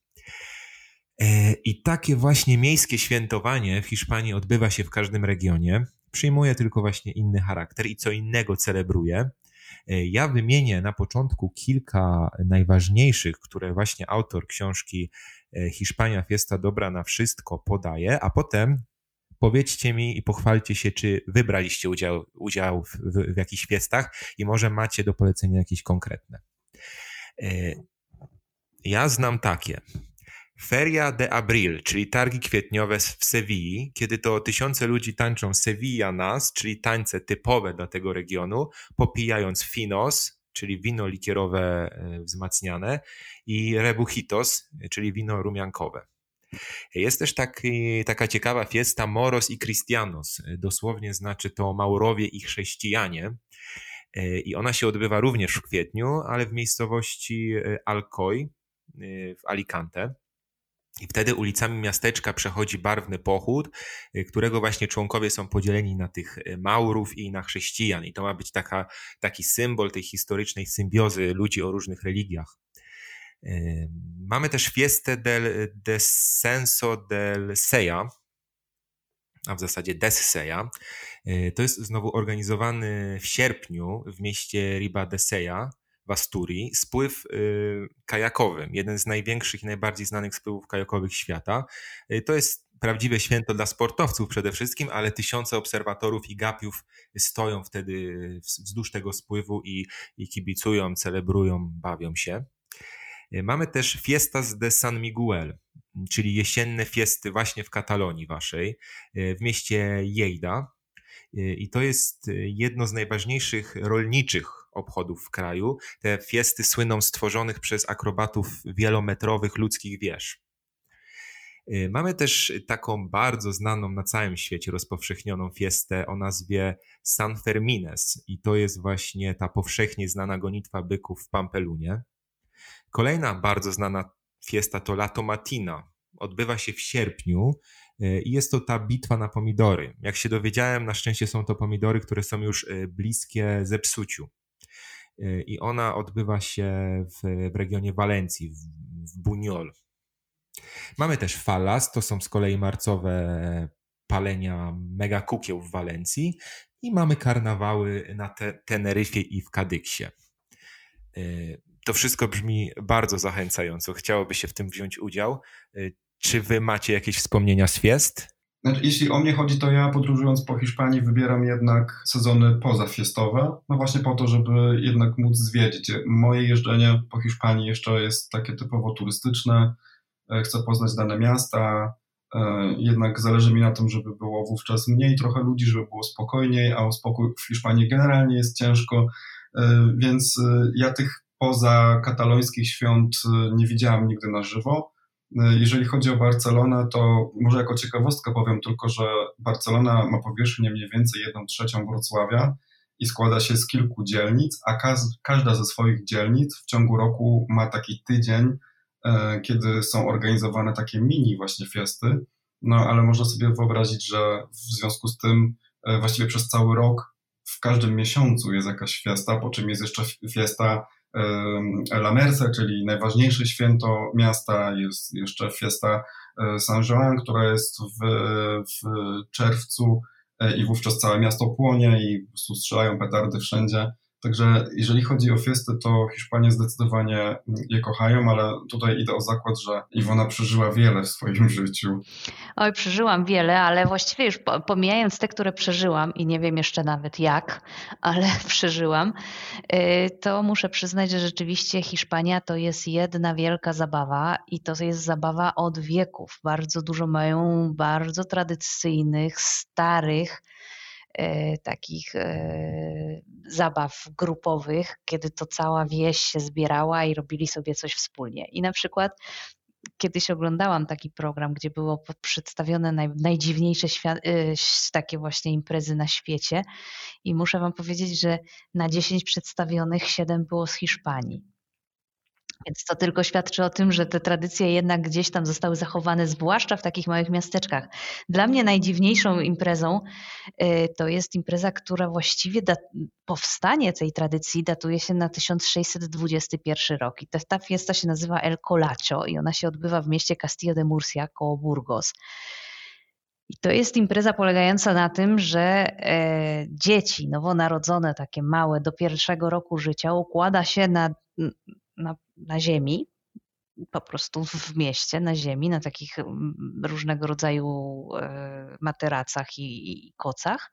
I takie właśnie miejskie świętowanie w Hiszpanii odbywa się w każdym regionie przyjmuje tylko właśnie inny charakter i co innego celebruje. E, ja wymienię na początku kilka najważniejszych, które właśnie autor książki e, Hiszpania Fiesta Dobra na Wszystko podaje, a potem powiedzcie mi i pochwalcie się, czy wybraliście udział, udział w, w, w jakichś fiestach i może macie do polecenia jakieś konkretne. E, ja znam takie. Feria de Abril, czyli targi kwietniowe w Sewilli, kiedy to tysiące ludzi tańczą Sevilla Nas, czyli tańce typowe dla tego regionu, popijając finos, czyli wino likierowe e, wzmacniane i rebujitos, czyli wino rumiankowe. Jest też taki, taka ciekawa fiesta Moros i Cristianos. Dosłownie znaczy to Maurowie i chrześcijanie. E, I ona się odbywa również w kwietniu, ale w miejscowości e, Alcoy w Alicante. I wtedy ulicami miasteczka przechodzi barwny pochód, y, którego właśnie członkowie są podzieleni na tych y, Maurów i na chrześcijan. I to ma być taka, taki symbol tej historycznej symbiozy ludzi o różnych religiach. Y, mamy też Fiestę del Descenso del Seja, a w zasadzie Desseja. To jest znowu organizowany w sierpniu w mieście Riba de Seja w Asturii spływ y, kajakowy, jeden z największych i najbardziej znanych spływów kajakowych świata. Y, to jest prawdziwe święto dla sportowców przede wszystkim, ale tysiące obserwatorów i gapiów stoją wtedy wzdłuż tego spływu i, i kibicują, celebrują, bawią się. Y, mamy też Fiestas de San Miguel, czyli jesienne fiesty właśnie w Katalonii waszej, w mieście Lleida. I to jest jedno z najważniejszych rolniczych obchodów w kraju. Te fiesty słyną z tworzonych przez akrobatów wielometrowych ludzkich wież. Y, mamy też taką bardzo znaną na całym świecie rozpowszechnioną fiestę o nazwie San Fermines i to jest właśnie ta powszechnie znana gonitwa byków w Pampelunie. Kolejna bardzo znana fiesta to La Tomatina. Odbywa się w sierpniu y, i jest to ta bitwa na pomidory. Jak się dowiedziałem, na szczęście są to pomidory, które są już y, bliskie zepsuciu. Y, i ona odbywa się w, w regionie Walencji, w, w Buñol. Mamy też Fallas, to są z kolei marcowe palenia mega kukieł w Walencji i mamy karnawały na te, Teneryfie i w Kadyksie. Y, to wszystko brzmi bardzo zachęcająco. Chciałoby się w tym wziąć udział. Y, czy wy macie jakieś wspomnienia z fiest? Znaczy, jeśli o mnie chodzi, to ja podróżując po Hiszpanii wybieram jednak sezony pozafiestowe, no właśnie po to, żeby jednak móc zwiedzić. Moje jeżdżenie po Hiszpanii jeszcze jest takie typowo turystyczne, e, chcę poznać dane miasta, e, jednak zależy mi na tym, żeby było wówczas mniej trochę ludzi, żeby było spokojniej, a o spokój w Hiszpanii generalnie jest ciężko, e, więc ja tych poza katalońskich świąt nie widziałam nigdy na żywo. E, jeżeli chodzi o Barcelonę, to może jako ciekawostkę powiem tylko, że Barcelona ma powierzchnię mniej więcej 1 trzecią Wrocławia i składa się z kilku dzielnic, a każda ze swoich dzielnic w ciągu roku ma taki tydzień, e, kiedy są organizowane takie mini właśnie fiesty. No ale można sobie wyobrazić, że w związku z tym e, właściwie przez cały rok w każdym miesiącu jest jakaś fiesta, po czym jest jeszcze fiesta La Merce, czyli najważniejsze święto miasta, jest jeszcze fiesta e, Saint-Jean, która jest w, w czerwcu e, i wówczas całe miasto płonie i strzelają petardy wszędzie. Także jeżeli chodzi o fiesty, to Hiszpanie zdecydowanie je kochają, ale tutaj idę o zakład, że Iwona przeżyła wiele w swoim życiu. Oj, przeżyłam wiele, ale właściwie już pomijając te, które przeżyłam i nie wiem jeszcze nawet jak, ale [LAUGHS] przeżyłam, y, to muszę przyznać, że rzeczywiście Hiszpania to jest jedna wielka zabawa i to jest zabawa od wieków. Bardzo dużo mają bardzo tradycyjnych, starych, takich e, zabaw grupowych, kiedy to cała wieś się zbierała i robili sobie coś wspólnie. I na przykład kiedyś oglądałam taki program, gdzie było przedstawione naj, najdziwniejsze e, takie właśnie imprezy na świecie i muszę wam powiedzieć, że na 10 przedstawionych 7 było z Hiszpanii. Więc to tylko świadczy o tym, że te tradycje jednak gdzieś tam zostały zachowane, zwłaszcza w takich małych miasteczkach. Dla mnie najdziwniejszą imprezą y, to jest impreza, która właściwie powstanie tej tradycji datuje się na 1621 rok. I ta fiesta się nazywa El Colacho i ona się odbywa w mieście Castillo de Murcia koło Burgos. I to jest impreza polegająca na tym, że e, dzieci nowonarodzone, takie małe, do pierwszego roku życia, układa się na na, na ziemi, po prostu w mieście, na ziemi, na takich różnego rodzaju e, materacach i, i kocach.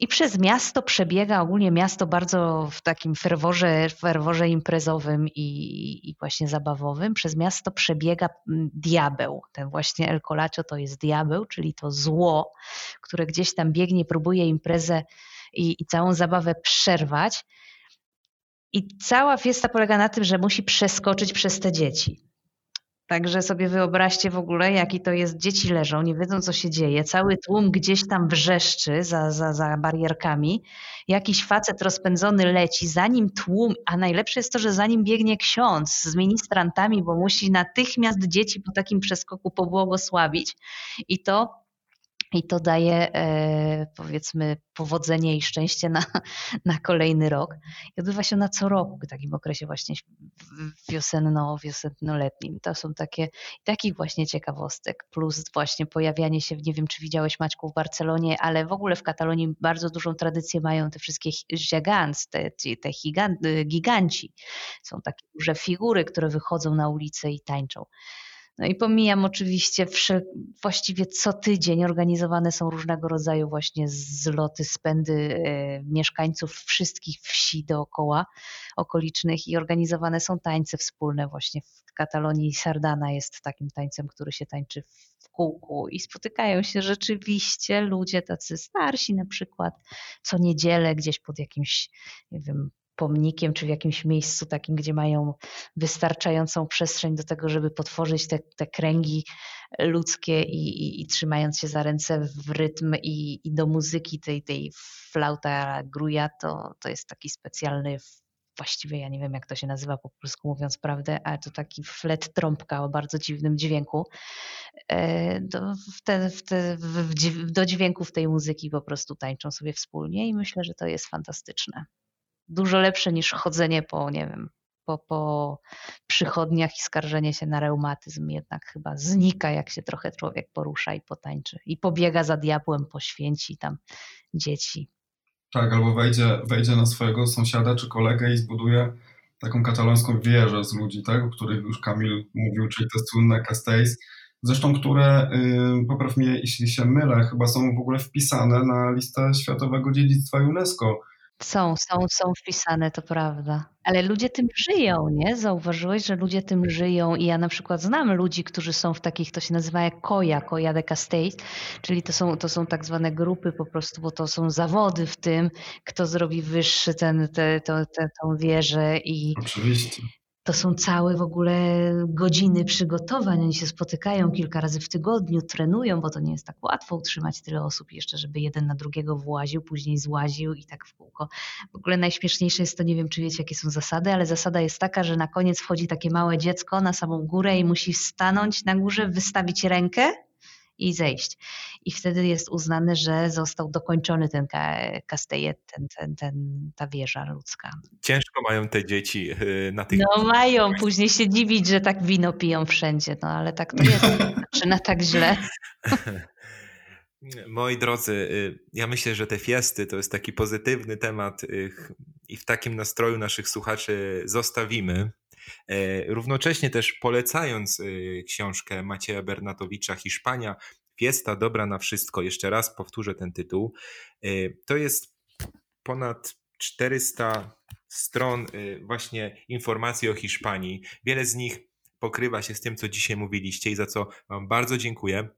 I przez miasto przebiega ogólnie miasto bardzo w takim ferworze, ferworze imprezowym i, i, właśnie zabawowym. Przez miasto przebiega diabeł. Ten właśnie El Colacho to jest diabeł, czyli to zło, które gdzieś tam biegnie, próbuje imprezę i, i całą zabawę przerwać. I cała fiesta polega na tym, że musi przeskoczyć przez te dzieci. Także sobie wyobraźcie w ogóle, jaki to jest. Dzieci leżą, nie wiedzą, co się dzieje. Cały tłum gdzieś tam wrzeszczy za, za, za barierkami. Jakiś facet rozpędzony leci, zanim tłum, a najlepsze jest to, że zanim biegnie ksiądz z ministrantami, bo musi natychmiast dzieci po takim przeskoku pobłogosławić. I to i to daje e, powiedzmy powodzenie i szczęście na, [LAUGHS] na kolejny rok. I odbywa się na co roku w takim okresie właśnie wiosenno-wiosennoletnim. To są takie takich właśnie ciekawostek, plus właśnie pojawianie się, nie wiem czy widziałeś Maćku w Barcelonie, ale w ogóle w Katalonii bardzo dużą tradycję mają te wszystkie gigants, te, te giganci. Są takie duże figury, które wychodzą na ulicę i tańczą. No i pomijam oczywiście właściwie co tydzień organizowane są różnego rodzaju właśnie zloty, spędy e, mieszkańców wszystkich wsi dookoła okolicznych i organizowane są tańce wspólne właśnie w Katalonii. Sardana jest takim tańcem, który się tańczy w kółku i spotykają się rzeczywiście ludzie tacy starsi na przykład co niedzielę gdzieś pod jakimś, nie wiem, pomnikiem, czy w jakimś miejscu takim, gdzie mają wystarczającą przestrzeń do tego, żeby potworzyć te, te kręgi ludzkie i, i, i trzymając się za ręce w rytm i, i do muzyki tej, tej flauta gruja, to, to jest taki specjalny właściwie ja nie wiem jak to się nazywa po polsku mówiąc prawdę, ale to taki flet trąbka o bardzo dziwnym dźwięku. E, do, w te, w te, w, do dźwięków tej muzyki po prostu tańczą sobie wspólnie i myślę, że to jest fantastyczne dużo lepsze niż chodzenie po, nie wiem, po, po przychodniach i skarżenie się na reumatyzm jednak chyba znika, jak się trochę człowiek porusza i potańczy. I pobiega za diabłem, poświęci tam dzieci. Tak, albo wejdzie, wejdzie na swojego sąsiada czy kolegę i zbuduje taką katalońską wieżę z ludzi, tak, o których już Kamil mówił, czyli te słynne Castells, zresztą które, yy, popraw mnie jeśli się mylę, chyba są w ogóle wpisane na listę Światowego Dziedzictwa UNESCO są, są, są wpisane, to prawda. Ale ludzie tym żyją, nie? Zauważyłeś, że ludzie tym żyją i ja na przykład znam ludzi, którzy są w takich, to się nazywa jak koja, koja de Castells, czyli to są, to są tak zwane grupy po prostu, bo to są zawody w tym, kto zrobi wyższy ten, te, te, te, tą wieżę i... Oczywiście to są całe w ogóle godziny przygotowań. Oni się spotykają kilka razy w tygodniu, trenują, bo to nie jest tak łatwo utrzymać tyle osób jeszcze, żeby jeden na drugiego właził, później złaził i tak w kółko. W ogóle najśmieszniejsze jest to, nie wiem czy wiecie jakie są zasady, ale zasada jest taka, że na koniec wchodzi takie małe dziecko na samą górę i musi stanąć na górze, wystawić rękę i zejść. I wtedy jest uznane, że został dokończony ten kastejet, ten, ten, ten, ta wieża ludzka. Ciężko mają te dzieci y, na tych... No mają, później się dziwić, że tak wino piją wszędzie, no ale tak to jest, [LAUGHS] zaczyna tak źle. [LAUGHS] Moi drodzy, y, ja myślę, że te fiesty to jest taki pozytywny temat y, i w takim nastroju naszych słuchaczy zostawimy. E, równocześnie też polecając y, książkę Macieja Bernatowicza Hiszpania, Fiesta dobra na wszystko. Jeszcze raz powtórzę ten tytuł. E, to jest ponad 400 stron właśnie informacji o Hiszpanii. Wiele z nich pokrywa się z tym, co dzisiaj mówiliście i za co Wam bardzo dziękuję.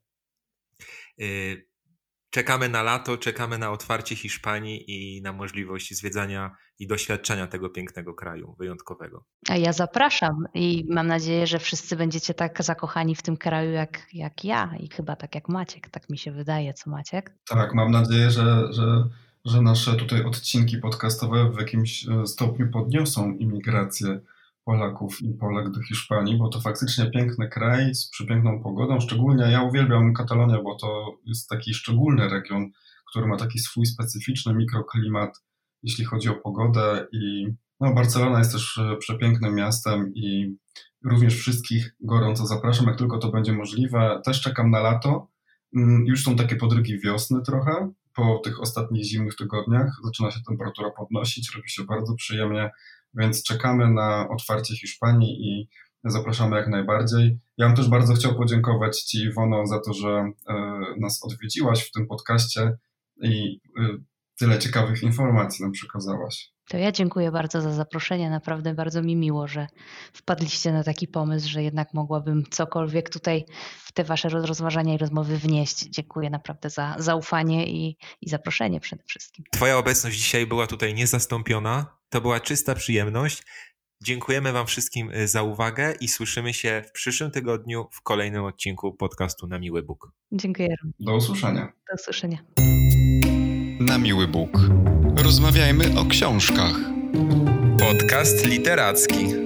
Czekamy na lato, czekamy na otwarcie Hiszpanii i na możliwość zwiedzania i doświadczenia tego pięknego kraju wyjątkowego. A ja zapraszam i mam nadzieję, że wszyscy będziecie tak zakochani w tym kraju jak, jak ja i chyba tak jak Maciek, tak mi się wydaje, co Maciek? Tak, mam nadzieję, że, że, że nasze tutaj odcinki podcastowe w jakimś e, stopniu podniosą imigrację Polaków i Polek do Hiszpanii, bo to faktycznie piękny kraj z przepiękną pogodą. Szczególnie ja uwielbiam Katalonię, bo to jest taki szczególny region, który ma taki swój specyficzny mikroklimat, jeśli chodzi o pogodę. I no, Barcelona jest też e, przepięknym miastem i również wszystkich gorąco zapraszam, jak tylko to będzie możliwe. Też czekam na lato. Mm, już są takie podrygi wiosny trochę. Po tych ostatnich zimnych tygodniach zaczyna się temperatura podnosić, robi się bardzo przyjemnie więc czekamy na otwarcie Hiszpanii i zapraszamy jak najbardziej. Ja bym też bardzo chciał podziękować Ci, Iwono, za to, że e, nas odwiedziłaś w tym podcaście i e, tyle ciekawych informacji nam przekazałaś. To ja dziękuję bardzo za zaproszenie. Naprawdę bardzo mi miło, że wpadliście na taki pomysł, że jednak mogłabym cokolwiek tutaj w te wasze rozważania i rozmowy wnieść. Dziękuję naprawdę za zaufanie i, i zaproszenie przede wszystkim. Twoja obecność dzisiaj była tutaj niezastąpiona. To była czysta przyjemność. Dziękujemy Wam wszystkim y, za uwagę i słyszymy się w przyszłym tygodniu w kolejnym odcinku podcastu Na Miły Bóg. Dziękuję. Do usłyszenia. Do usłyszenia. Na Miły Bóg. Rozmawiajmy o książkach. Podcast literacki.